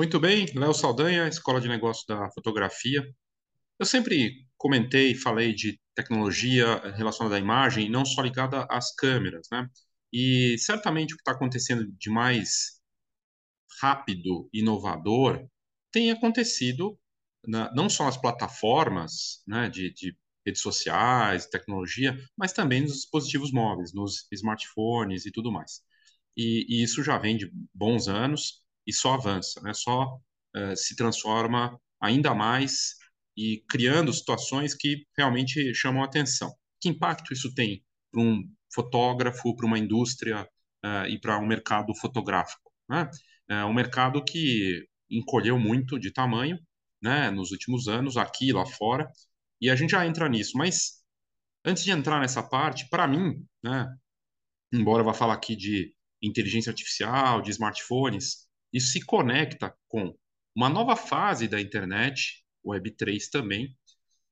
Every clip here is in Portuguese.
Muito bem, Léo Saldanha, Escola de Negócios da Fotografia. Eu sempre comentei, falei de tecnologia relacionada à imagem, não só ligada às câmeras, né? E certamente o que está acontecendo de mais rápido, inovador, tem acontecido na, não só nas plataformas, né, de, de redes sociais, tecnologia, mas também nos dispositivos móveis, nos smartphones e tudo mais. E, e isso já vem de bons anos e só avança, né? Só uh, se transforma ainda mais e criando situações que realmente chamam atenção. Que impacto isso tem para um fotógrafo, para uma indústria uh, e para um mercado fotográfico? Né? É um mercado que encolheu muito de tamanho, né, nos últimos anos, aqui e lá fora, e a gente já entra nisso. Mas antes de entrar nessa parte, para mim, né, embora eu vá falar aqui de inteligência artificial, de smartphones, isso se conecta com uma nova fase da internet, Web3 também,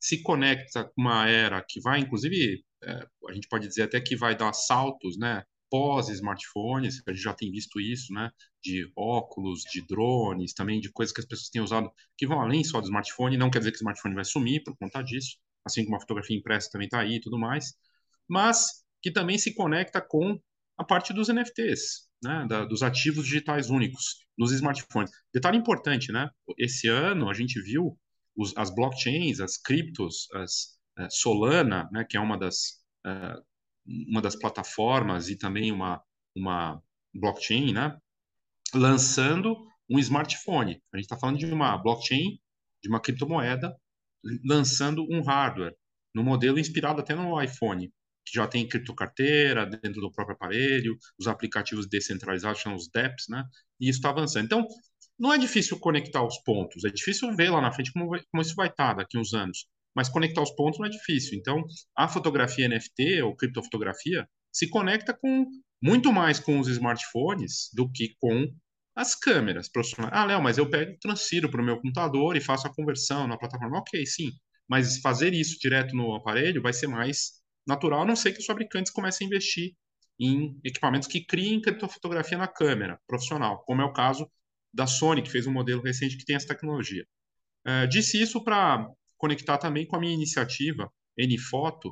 se conecta com uma era que vai, inclusive, é, a gente pode dizer até que vai dar saltos, né, pós-smartphones, a gente já tem visto isso, né, de óculos, de drones, também de coisas que as pessoas têm usado que vão além só do smartphone, não quer dizer que o smartphone vai sumir por conta disso, assim como a fotografia impressa também está aí e tudo mais, mas que também se conecta com a parte dos NFTs, né, da, dos ativos digitais únicos nos smartphones. Detalhe importante, né? Esse ano a gente viu os, as blockchains, as criptos, as uh, Solana, né, que é uma das uh, uma das plataformas e também uma uma blockchain, né, lançando um smartphone. A gente está falando de uma blockchain, de uma criptomoeda, lançando um hardware no modelo inspirado até no iPhone que já tem criptocarteira dentro do próprio aparelho, os aplicativos descentralizados são os DEPs, né? E isso está avançando. Então, não é difícil conectar os pontos, é difícil ver lá na frente como, vai, como isso vai estar tá daqui uns anos. Mas conectar os pontos não é difícil. Então, a fotografia NFT ou criptofotografia se conecta com muito mais com os smartphones do que com as câmeras profissionais. Ah, Léo, mas eu pego, transfiro para o meu computador e faço a conversão na plataforma. Ok, sim. Mas fazer isso direto no aparelho vai ser mais natural, a não ser que os fabricantes comecem a investir em equipamentos que criem criptofotografia na câmera profissional, como é o caso da Sony, que fez um modelo recente que tem essa tecnologia. É, disse isso para conectar também com a minha iniciativa, NFoto,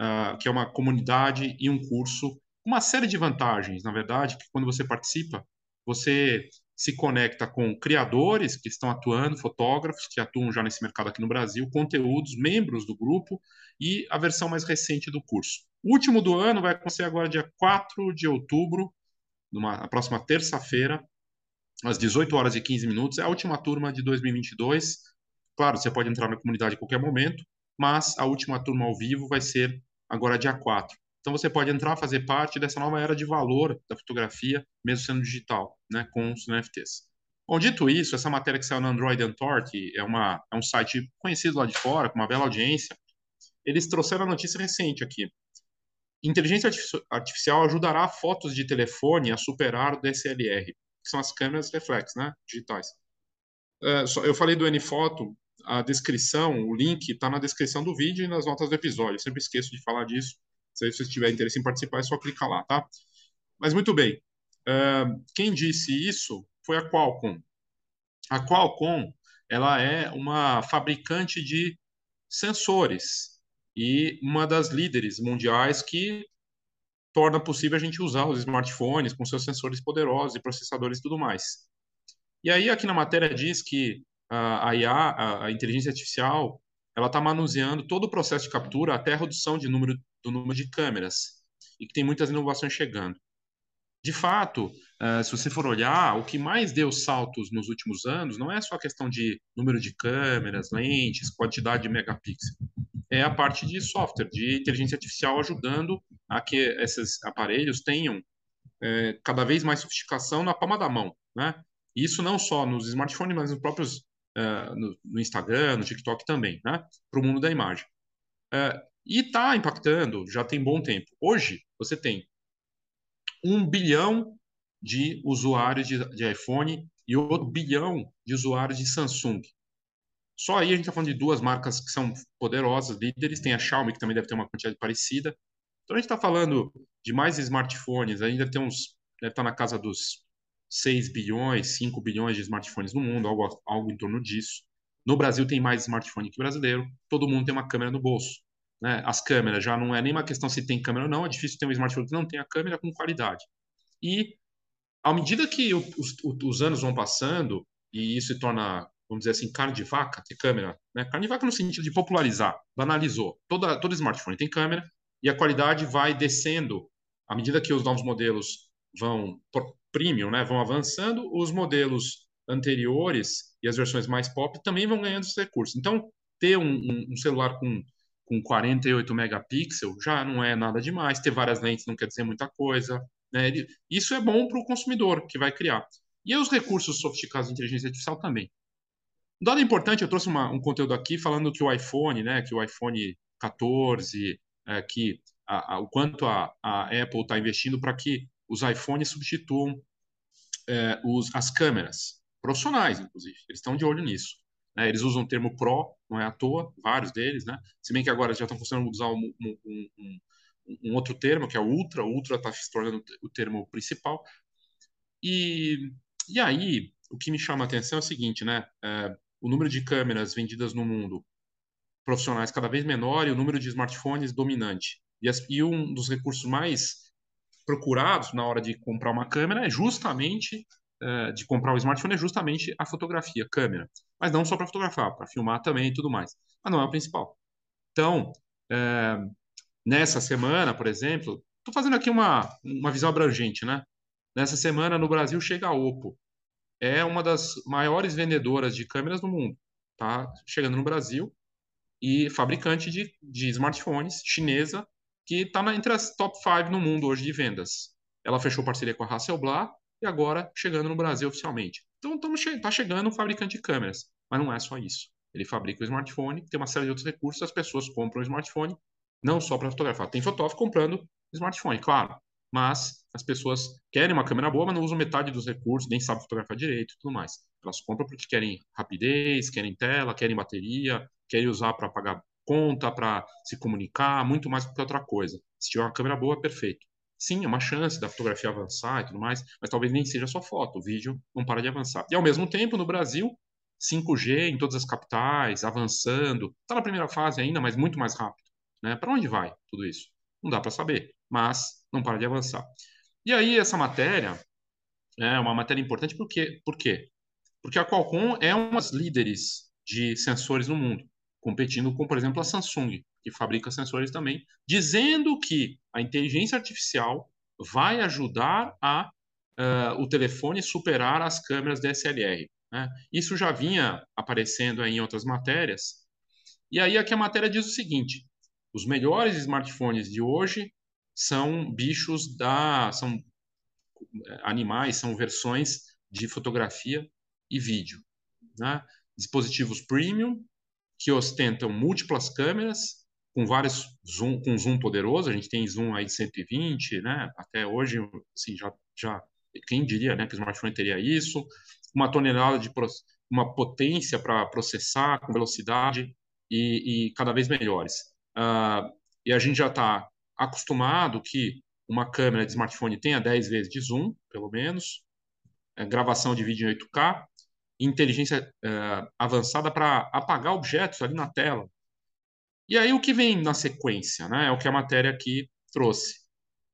uh, que é uma comunidade e um curso, uma série de vantagens, na verdade, que quando você participa, você se conecta com criadores que estão atuando, fotógrafos que atuam já nesse mercado aqui no Brasil, conteúdos, membros do grupo e a versão mais recente do curso. O último do ano vai acontecer agora dia 4 de outubro, numa, próxima terça-feira, às 18 horas e 15 minutos. É a última turma de 2022. Claro, você pode entrar na comunidade a qualquer momento, mas a última turma ao vivo vai ser agora dia 4. Então você pode entrar, fazer parte dessa nova era de valor da fotografia, mesmo sendo digital, né, com os NFTs. Bom, dito isso, essa matéria que saiu no Android Tor, que é, uma, é um site conhecido lá de fora, com uma bela audiência, eles trouxeram a notícia recente aqui. Inteligência artificial ajudará fotos de telefone a superar o DSLR, que são as câmeras reflex, né, digitais. É, eu falei do Nfoto, a descrição, o link está na descrição do vídeo e nas notas do episódio. Eu sempre esqueço de falar disso. Se você tiver interesse em participar, é só clicar lá, tá? Mas muito bem. Uh, quem disse isso foi a Qualcomm. A Qualcomm, ela é uma fabricante de sensores e uma das líderes mundiais que torna possível a gente usar os smartphones com seus sensores poderosos e processadores e tudo mais. E aí aqui na matéria diz que a IA, a inteligência artificial, ela está manuseando todo o processo de captura até a redução de número, do número de câmeras e que tem muitas inovações chegando. De fato, uh, se você for olhar, o que mais deu saltos nos últimos anos não é só a questão de número de câmeras, lentes, quantidade de megapixels. É a parte de software, de inteligência artificial ajudando a que esses aparelhos tenham é, cada vez mais sofisticação na palma da mão. Né? Isso não só nos smartphones, mas nos próprios no, no, Instagram, no TikTok também, né? para o mundo da imagem. E está impactando, já tem bom tempo. Hoje, você tem um bilhão de usuários de, de iPhone e outro bilhão de usuários de Samsung. Só aí a gente está falando de duas marcas que são poderosas, líderes. Tem a Xiaomi, que também deve ter uma quantidade parecida. Então a gente está falando de mais smartphones, ainda tem uns, deve estar tá na casa dos 6 bilhões, 5 bilhões de smartphones no mundo, algo, algo em torno disso. No Brasil tem mais smartphone que brasileiro, todo mundo tem uma câmera no bolso. Né? As câmeras já não é nem uma questão se tem câmera ou não, é difícil ter um smartphone que não tenha câmera com qualidade. E à medida que os, os, anos vão passando, e isso se torna, vamos dizer assim, carne de vaca, ter câmera, né? carne de vaca no sentido de popularizar, banalizou. Toda, todo smartphone tem câmera e a qualidade vai descendo à medida que os novos modelos vão premium, né, vão avançando, os modelos anteriores e as versões mais pop também vão ganhando esses recursos. Então, ter um, um, um celular com, com 48 megapixels já não é nada demais. Ter várias lentes não quer dizer muita coisa. Né? Isso é bom para o consumidor que vai criar. E os recursos sofisticados de inteligência artificial também. Um dado importante, eu trouxe uma, um conteúdo aqui falando que o iPhone, né, que o iPhone 14, é, que a, a, o quanto a, a Apple está investindo para que os iPhones substituam é, os, as câmeras profissionais, inclusive. Eles estão de olho nisso. Né? Eles usam o termo Pro, não é à toa, vários deles, né? Se bem que agora já estão a usar um, um, um, um, outro termo, que é Ultra. O Ultra está se tornando o termo principal. E, e aí, o que me chama a atenção é o seguinte, né? É, o número de câmeras vendidas no mundo profissionais cada vez menor e o número de smartphones dominante. E, as, e um dos recursos mais procurados na hora de comprar uma câmera é justamente uh, de comprar o smartphone é justamente a fotografia, câmera. Mas não só para fotografar, para filmar também e tudo mais. Mas não é o principal. Então, uh, nessa semana, por exemplo, estou fazendo aqui uma, uma visão abrangente, né? Nessa semana, no Brasil, chega a Oppo. É uma das maiores vendedoras de câmeras do mundo. Tá chegando no Brasil e fabricante de, de smartphones chinesa que está entre as top 5 no mundo hoje de vendas. Ela fechou parceria com a Hasselblad e agora chegando no Brasil oficialmente. Então está chegando um fabricante de câmeras, mas não é só isso. Ele fabrica o smartphone, tem uma série de outros recursos, as pessoas compram o smartphone não só para fotografar. Tem fotógrafo comprando smartphone, claro, mas as pessoas querem uma câmera boa, mas não usam metade dos recursos, nem sabem fotografar direito e tudo mais. Elas compram porque querem rapidez, querem tela, querem bateria, querem usar para pagar conta, para se comunicar, muito mais do que outra coisa. Se tiver uma câmera boa, perfeito. Sim, é uma chance da fotografia avançar e tudo mais, mas talvez nem seja só foto, o vídeo não para de avançar. E ao mesmo tempo, no Brasil, 5G em todas as capitais, avançando, está na primeira fase ainda, mas muito mais rápido. Né? Para onde vai tudo isso? Não dá para saber, mas não para de avançar. E aí, essa matéria é uma matéria importante por quê? Por quê? Porque a Qualcomm é uma das líderes de sensores no mundo competindo com, por exemplo, a Samsung, que fabrica sensores também, dizendo que a inteligência artificial vai ajudar a uh, o telefone superar as câmeras DSLR. Né? Isso já vinha aparecendo em outras matérias. E aí aqui a matéria diz o seguinte: os melhores smartphones de hoje são bichos da, são eh, animais, são versões de fotografia e vídeo, né? dispositivos premium que ostentam múltiplas câmeras com vários zoom, com zoom poderoso. A gente tem zoom aí de 120, né? Até hoje, assim, já, já quem diria, né, que o smartphone teria isso? Uma tonelada de uma potência para processar com velocidade e, e cada vez melhores. Uh, e a gente já está acostumado que uma câmera de smartphone tenha 10 vezes de zoom, pelo menos, é, gravação de vídeo em 8K, inteligência uh, avançada para apagar objetos ali na tela. E aí o que vem na sequência, né? É o que a matéria aqui trouxe.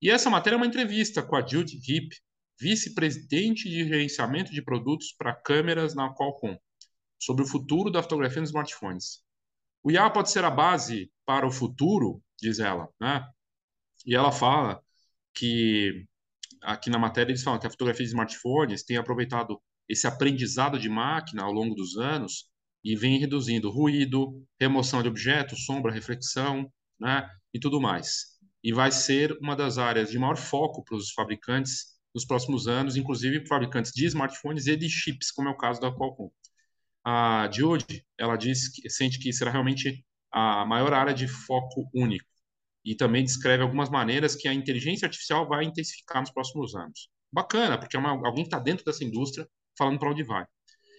E essa matéria é uma entrevista com a Judy Hip, vice-presidente de gerenciamento de produtos para câmeras na Qualcomm, sobre o futuro da fotografia nos smartphones. O IA pode ser a base para o futuro, diz ela, né? E ela fala que aqui na matéria eles falam que a fotografia de smartphones tem aproveitado esse aprendizado de máquina ao longo dos anos e vem reduzindo ruído, remoção de objetos, sombra, reflexão, né, e tudo mais. E vai ser uma das áreas de maior foco para os fabricantes nos próximos anos, inclusive fabricantes de smartphones e de chips, como é o caso da Qualcomm. A Jude, ela diz que sente que será realmente a maior área de foco único e também descreve algumas maneiras que a inteligência artificial vai intensificar nos próximos anos. Bacana, porque é uma, alguém está dentro dessa indústria falando para onde vai.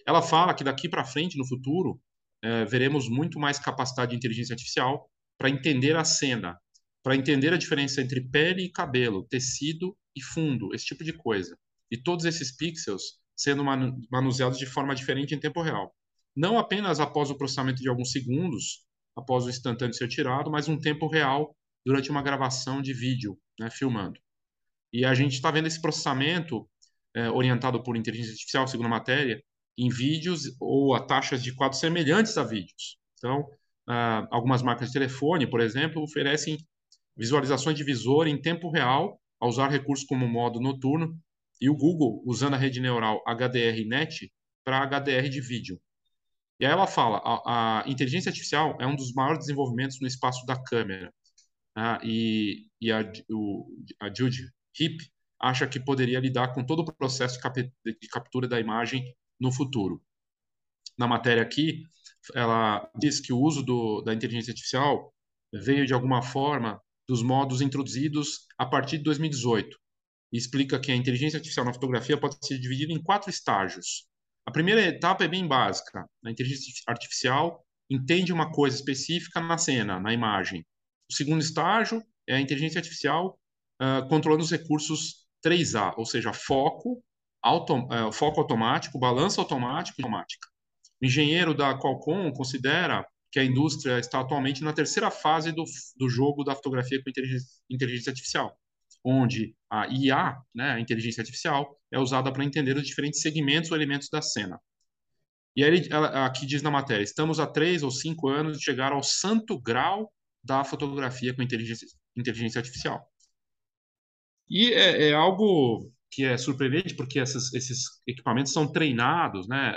Ela fala que daqui para frente, no futuro, é, veremos muito mais capacidade de inteligência artificial para entender a cena, para entender a diferença entre pele e cabelo, tecido e fundo, esse tipo de coisa. e todos esses pixels sendo manuseados de forma diferente em tempo real. Não apenas após o processamento de alguns segundos, após o instantâneo ser tirado, mas um tempo real durante uma gravação de vídeo, né, filmando. E a gente está vendo esse processamento é, orientado por inteligência artificial, segundo a matéria, em vídeos ou a taxas de quadros semelhantes a vídeos. Então, uh, algumas marcas de telefone, por exemplo, oferecem visualizações de visor em tempo real ao usar recursos como modo noturno e o Google usando a rede neural HDR-Net para HDR de vídeo. E aí ela fala, a, a, inteligência artificial é um dos maiores desenvolvimentos no espaço da câmera. Né? e, e a, o, a Jude Hip acha que poderia lidar com todo o processo de captura da imagem no futuro. Na matéria aqui, ela diz que o uso do, da inteligência artificial veio de alguma forma dos modos introduzidos a partir de 2018 e explica que a inteligência artificial na fotografia pode ser dividida em quatro estágios. A primeira etapa é bem básica. A inteligência artificial entende uma coisa específica na cena, na imagem. O segundo estágio é a inteligência artificial uh, controlando os recursos 3A, ou seja, foco, auto, uh, foco automático, balança automático e automática. O engenheiro da Qualcomm considera que a indústria está atualmente na terceira fase do, do jogo da fotografia com inteligência, inteligência artificial, onde a IA, né, a inteligência artificial, é usada para entender os diferentes segmentos ou elementos da cena. E aí, ela, aqui diz na matéria, estamos há três ou cinco anos de chegar ao santo grau da fotografia com inteligência, inteligência artificial. E é, é, algo que é surpreendente, porque esses, esses equipamentos são treinados, né?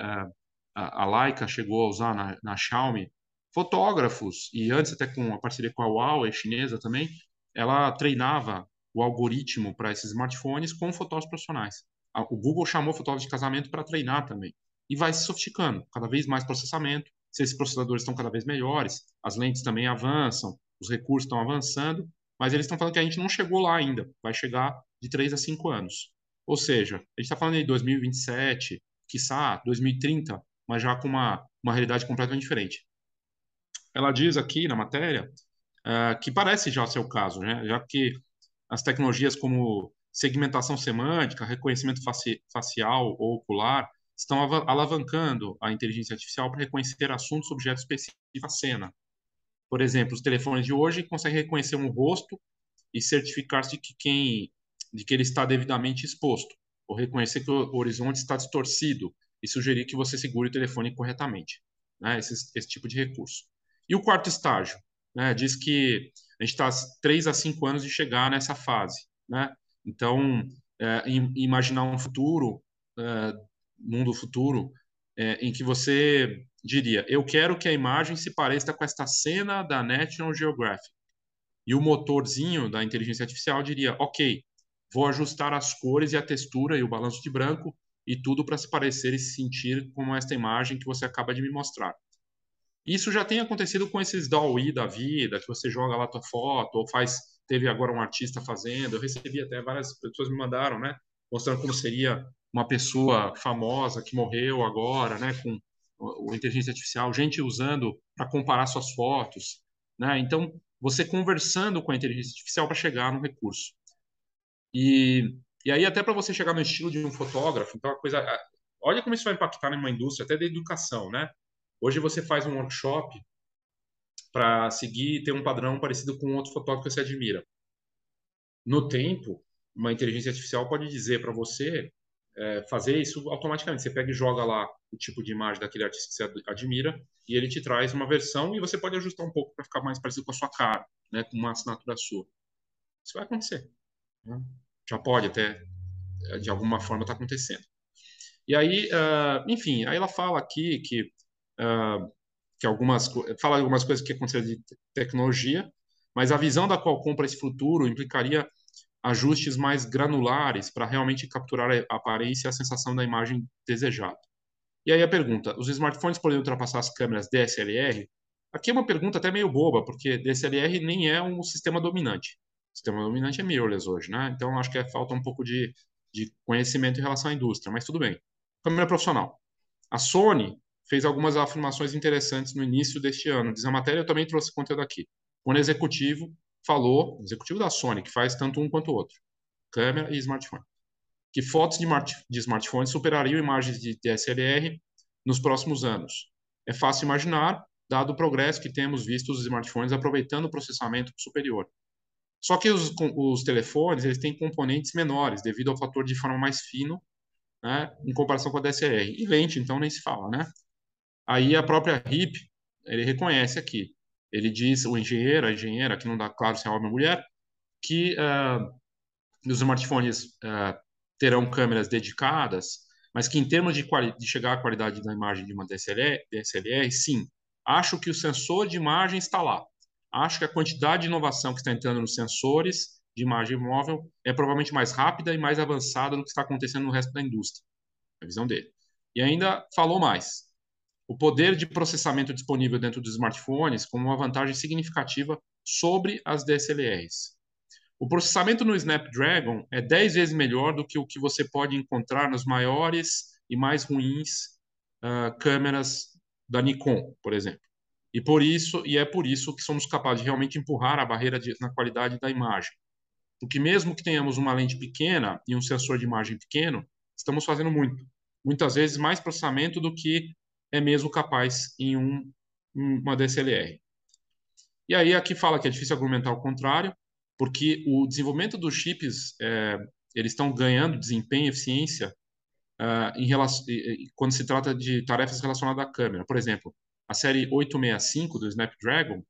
A, a Leica chegou a usar na, na Xiaomi fotógrafos, e antes até com a parceria com a Huawei chinesa também, ela treinava o algoritmo para esses smartphones com fotógrafos profissionais. O Google chamou fotógrafos de casamento para treinar também. E vai se sofisticando, cada vez mais processamento. Se esses processadores estão cada vez melhores, as lentes também avançam, os recursos estão avançando, mas eles estão falando que a gente não chegou lá ainda, vai chegar de 3 a 5 anos. Ou seja, a gente está falando de 2027, quiçá 2030, mas já com uma, uma realidade completamente diferente. Ela diz aqui na matéria uh, que parece já ser o caso, né? já que as tecnologias como segmentação semântica, reconhecimento faci facial ou ocular estão alavancando a inteligência artificial para reconhecer assuntos, objetos específicos da cena. Por exemplo, os telefones de hoje conseguem reconhecer um rosto e certificar-se de que quem de que ele está devidamente exposto, ou reconhecer que o horizonte está distorcido e sugerir que você segure o telefone corretamente. Né? Esse, esse tipo de recurso. E o quarto estágio? Né? Diz que a gente está três a cinco anos de chegar nessa fase. Né? Então, é, imaginar um futuro, é, mundo futuro, é, em que você diria: eu quero que a imagem se pareça com esta cena da National Geographic. E o motorzinho da inteligência artificial diria: ok, vou ajustar as cores e a textura e o balanço de branco e tudo para se parecer e se sentir como esta imagem que você acaba de me mostrar. Isso já tem acontecido com esses DAWI da vida, que você joga lá tua foto, ou faz, teve agora um artista fazendo, eu recebi até várias pessoas me mandaram, né, mostrando como seria uma pessoa famosa que morreu agora, né, com o inteligência artificial, gente usando para comparar suas fotos, né? Então, você conversando com a inteligência artificial para chegar no recurso. E, e aí até para você chegar no estilo de um fotógrafo, então a coisa, olha como isso vai impactar numa indústria até da educação, né? Hoje você faz um workshop para seguir ter um padrão parecido com outro fotógrafo que você admira. No tempo, uma inteligência artificial pode dizer para você é, fazer isso automaticamente. Você pega e joga lá o tipo de imagem daquele artista que você admira e ele te traz uma versão e você pode ajustar um pouco para ficar mais parecido com a sua cara, né, com uma assinatura sua. Isso vai acontecer. Né? Já pode até, é, de alguma forma, estar tá acontecendo. E aí, uh, enfim, aí ela fala aqui que, uh, que algumas, fala algumas coisas que aconteceram de tecnologia, mas a visão da Qualcomm para esse futuro implicaria ajustes mais granulares para realmente capturar a aparência e a sensação da imagem desejada. E aí a pergunta: os smartphones podem ultrapassar as câmeras DSLR? Aqui é uma pergunta até meio boba, porque DSLR nem é um sistema dominante. O sistema dominante é mirrorless hoje, né? Então acho que é, falta um pouco de, de conhecimento em relação à indústria, mas tudo bem. Câmera profissional. A Sony fez algumas afirmações interessantes no início deste ano. Diz a matéria, eu também trouxe conteúdo aqui. Quando executivo falou, executivo da Sony, que faz tanto um quanto o outro, câmera e smartphone. que fotos de, de smartphones superariam imagens de DSLR nos próximos anos. É fácil imaginar, dado o progresso que temos visto os smartphones aproveitando o processamento superior. Só que os, os telefones eles têm componentes menores, devido ao fator de forma mais fino, né, em comparação com a DSLR. E lente, então, nem se fala, né? Aí a própria RIP, ele reconhece aqui. Ele diz, o engenheiro, a engenheira, que não dá claro se é homem ou mulher, que uh, os smartphones uh, terão câmeras dedicadas, mas que em termos de, de, chegar à qualidade da imagem de uma DSLR, DSLR, sim, acho que o sensor de imagem está lá. Acho que a quantidade de inovação que está entrando nos sensores de imagem móvel é provavelmente mais rápida e mais avançada do que está acontecendo no resto da indústria. A visão dele. E ainda falou mais. O poder de processamento disponível dentro dos smartphones como uma vantagem significativa sobre as DSLRs. O processamento no Snapdragon é 10 vezes melhor do que o que você pode encontrar nas maiores e mais ruins uh, câmeras da Nikon, por exemplo. E por isso, e é por isso que somos capazes de realmente empurrar a barreira de, na qualidade da imagem. Porque mesmo que tenhamos uma lente pequena e um sensor de imagem pequeno, estamos fazendo muito. Muitas vezes mais processamento do que é mesmo capaz em um, uma DSLR. E aí aqui fala que é difícil argumentar o contrário, porque o desenvolvimento dos chips, é, eles estão ganhando desempenho e eficiência uh, em relação, quando se trata de tarefas relacionadas à câmera. Por exemplo, a série 865 do Snapdragon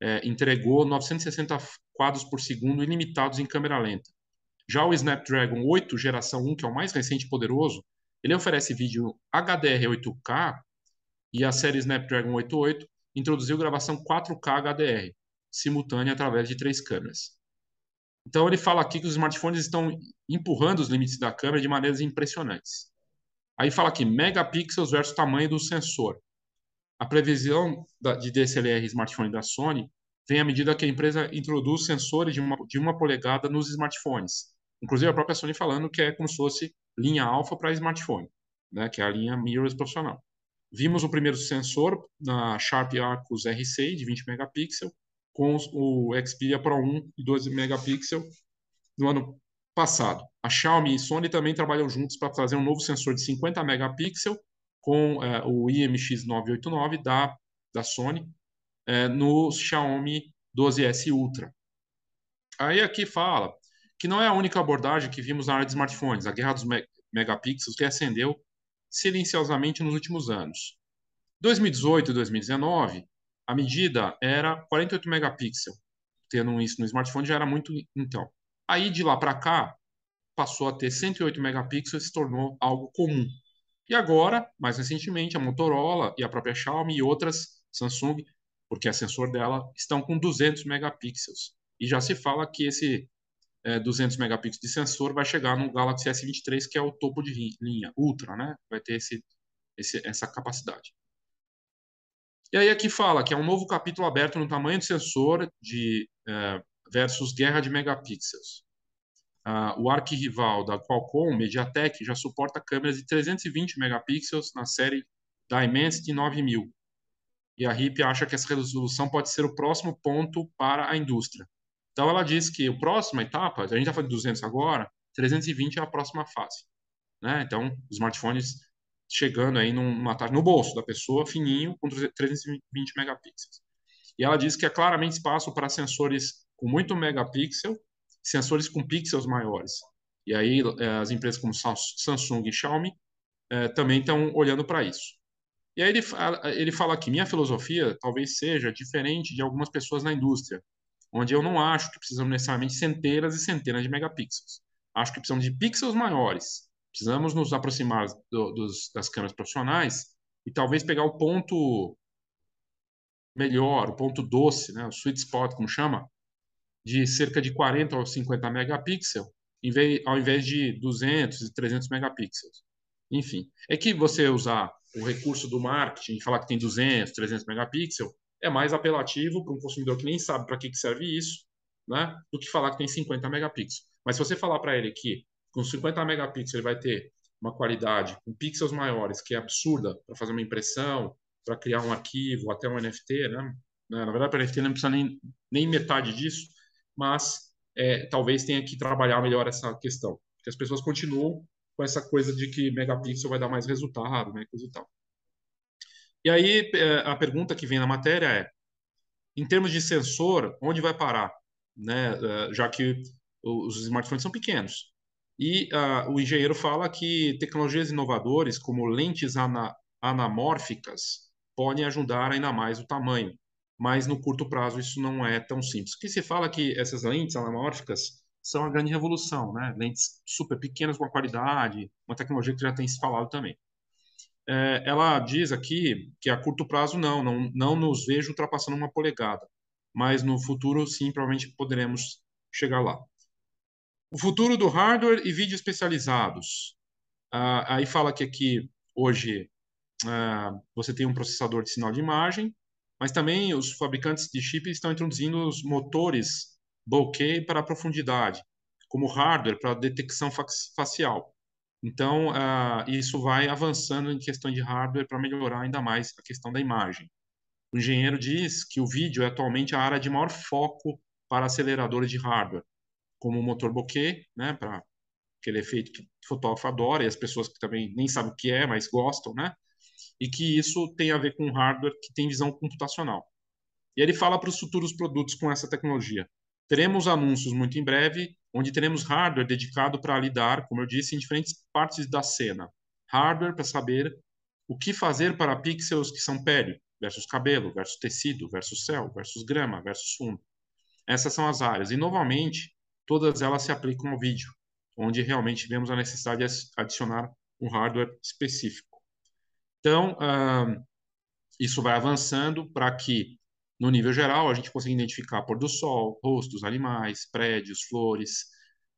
é, entregou 960 quadros por segundo ilimitados em câmera lenta. Já o Snapdragon 8 geração 1, que é o mais recente e poderoso, ele oferece vídeo HDR 8K e a série Snapdragon 88 introduziu gravação 4K HDR, simultânea através de três câmeras. Então ele fala aqui que os smartphones estão empurrando os limites da câmera de maneiras impressionantes. Aí fala aqui megapixels versus tamanho do sensor. A previsão de DSLR smartphone da Sony vem à medida que a empresa introduz sensores de uma, de uma polegada nos smartphones. Inclusive a própria Sony falando que é como se fosse linha alfa para smartphone, né, que é a linha mirrorless profissional. Vimos o primeiro sensor na Sharp Arcus R6 de 20 megapixels, com o Xperia Pro 1 de 12 megapixels no ano passado. A Xiaomi e Sony também trabalham juntos para trazer um novo sensor de 50 megapixels com é, o IMX989 da, da Sony é, no Xiaomi 12S Ultra. Aí aqui fala que não é a única abordagem que vimos na área de smartphones, a guerra dos me megapixels que acendeu silenciosamente nos últimos anos. 2018 e 2019, a medida era 48 megapixels. Tendo isso no smartphone já era muito então. Aí de lá para cá passou a ter 108 megapixels e se tornou algo comum. E agora, mais recentemente, a Motorola e a própria Xiaomi e outras Samsung, porque é sensor dela, estão com 200 megapixels. E já se fala que esse é, 200 megapixels de sensor vai chegar no Galaxy S23, que é o topo de linha, Ultra, né? Vai ter esse, esse, essa capacidade. E aí aqui fala que é um novo capítulo aberto no tamanho do sensor de é, versus guerra de megapixels. Ah, o arquirrival da Qualcomm, MediaTek, já suporta câmeras de 320 megapixels na série Dimensity 9000. E a RIP acha que essa resolução pode ser o próximo ponto para a indústria. Então ela diz que a próxima etapa, a gente já falou de 200 agora, 320 é a próxima fase. Né? Então, smartphones chegando aí numa no bolso da pessoa, fininho, com 320 megapixels. E ela diz que é claramente espaço para sensores com muito megapixel, sensores com pixels maiores. E aí eh, as empresas como Samsung e Xiaomi é, também estão olhando para isso. E aí ele, ele fala que minha filosofia talvez seja diferente de algumas pessoas na indústria, onde eu não acho que precisamos necessariamente centenas e centenas de megapixels. Acho que precisamos de pixels maiores, Precisamos nos aproximar do, dos, das câmeras profissionais e talvez pegar o ponto melhor, o ponto doce, né, o sweet spot, como chama, de cerca de 40 ou 50 megapixels, ao invés de 200 e 300 megapixels. Enfim, é que você usar o recurso do marketing e falar que tem 200, 300 megapixels é mais apelativo para um consumidor que nem sabe para que serve isso, né, do que falar que tem 50 megapixels. Mas se você falar para ele que com 50 megapixels ele vai ter uma qualidade com pixels maiores, que é absurda para fazer uma impressão, para criar um arquivo, até um NFT, né? Na verdade, para NFT não precisa nem, nem metade disso, mas é, talvez tenha que trabalhar melhor essa questão. Porque as pessoas continuam com essa coisa de que megapixel vai dar mais resultado, né, coisa e tal. E aí é, a pergunta que vem na matéria é, em termos de sensor, onde vai parar? Né, é, já que os smartphones são pequenos. E uh, o engenheiro fala que tecnologias inovadoras, como lentes ana anamórficas, podem ajudar ainda mais o tamanho. Mas no curto prazo isso não é tão simples. Que se fala que essas lentes anamórficas são a grande revolução, né? Lentes super pequenas com qualidade, uma tecnologia que já tem se falado também. É, ela diz aqui que a curto prazo não, não, não nos vejo ultrapassando uma polegada, mas no futuro sim, provavelmente poderemos chegar lá. O futuro do hardware e vídeo especializados. Ah, aí fala que aqui hoje ah, você tem um processador de sinal de imagem, mas também os fabricantes de chip estão introduzindo os motores bokeh para profundidade, como hardware para detecção facial. Então, uh, isso vai avançando em questão de hardware para melhorar ainda mais a questão da imagem. O engenheiro diz que o vídeo é atualmente a área de maior foco para aceleradores de hardware, como o motor bokeh, né, para aquele efeito que o fotógrafo adora e as pessoas que também nem sabem o que é, mas gostam, né? E que isso tem a ver com hardware que tem visão computacional. E ele fala para os futuros produtos com essa tecnologia. Teremos anúncios muito em breve, onde teremos hardware dedicado para lidar, como eu disse, em diferentes partes da cena. Hardware para saber o que fazer para pixels que são pele, versus cabelo, versus tecido, versus céu, versus grama, versus fundo. Essas são as áreas. E, novamente, todas elas se aplicam ao vídeo, onde realmente vemos a necessidade de adicionar um hardware específico. Então, uh, isso vai avançando para que no nível geral, a gente consegue identificar pôr do sol, rostos, animais, prédios, flores,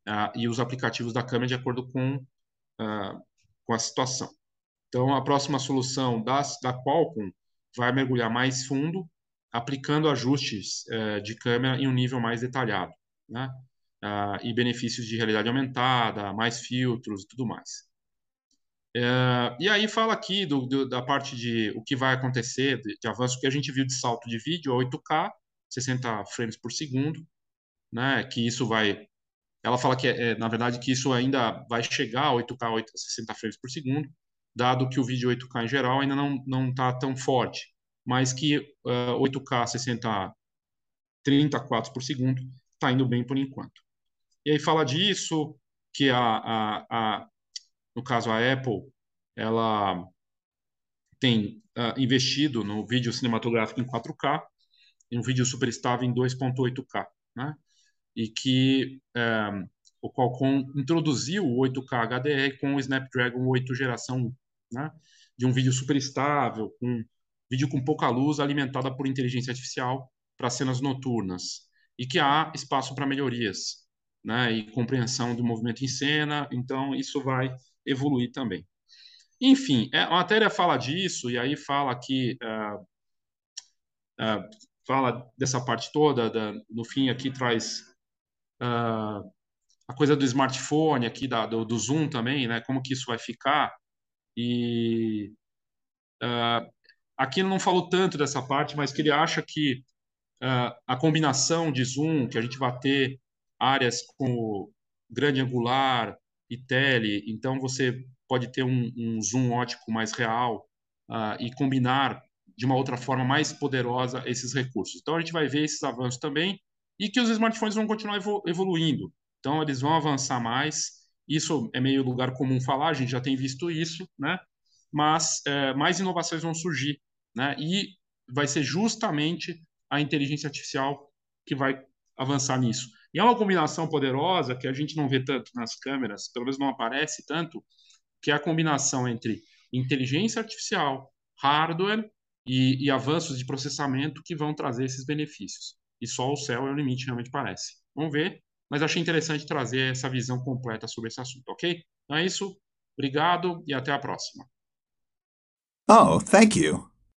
uh, e os aplicativos da câmera de acordo com, uh, com a situação. Então, a próxima solução das, da Qualcomm vai mergulhar mais fundo, aplicando ajustes uh, de câmera em um nível mais detalhado, né? Ah, e benefícios de realidade aumentada, mais filtros e tudo mais. É, e aí fala aqui do, do, da parte de o que vai acontecer, de, de, avanço que a gente viu de salto de vídeo a 8K, 60 frames por segundo, né? Que isso vai. Ela fala que, é, na verdade, que isso ainda vai chegar a 8K, 8, 60 frames por segundo, dado que o vídeo 8K em geral ainda não não está tão forte, mas que uh, 8K 60 30 quadros por segundo está indo bem por enquanto. E aí fala disso que a, a, a no caso a Apple, ela tem uh, investido no vídeo cinematográfico em 4K, em um vídeo super estável em 2.8K, né? E que um, eh, o Qualcomm introduziu o 8K HDR com o Snapdragon 8 geração 1, né? De um vídeo super estável, com vídeo com pouca luz alimentada por inteligência artificial para cenas noturnas e que há espaço para melhorias, né? E compreensão do movimento em cena. Então isso vai evoluir também. Enfim, é, a matéria fala disso, e aí fala que. Uh, uh, fala dessa parte toda, da, no fim aqui traz uh, a coisa do smartphone, aqui da, do, do, Zoom também, né? Como que isso vai ficar. E aqui não falou tanto dessa parte, mas que ele acha que a combinação de Zoom, que a gente vai ter áreas como grande angular, e tele, então você pode ter um, um zoom ótico mais real uh, e combinar de uma outra forma mais poderosa esses recursos. Então a gente vai ver esses avanços também e que os smartphones vão continuar evoluindo. Então eles vão avançar mais. Isso é meio lugar comum falar, a gente já tem visto isso, né? Mas é, mais inovações vão surgir, né? E vai ser justamente a inteligência artificial que vai avançar nisso. E é uma combinação poderosa que a gente não vê tanto nas câmeras, pelo menos não aparece tanto, que é a combinação entre inteligência artificial, hardware e, e avanços de processamento que vão trazer esses benefícios. E só o céu é o limite, realmente parece. Vamos ver, mas achei interessante trazer essa visão completa sobre esse assunto, ok? Então é isso, obrigado e até a próxima. Oh, thank you.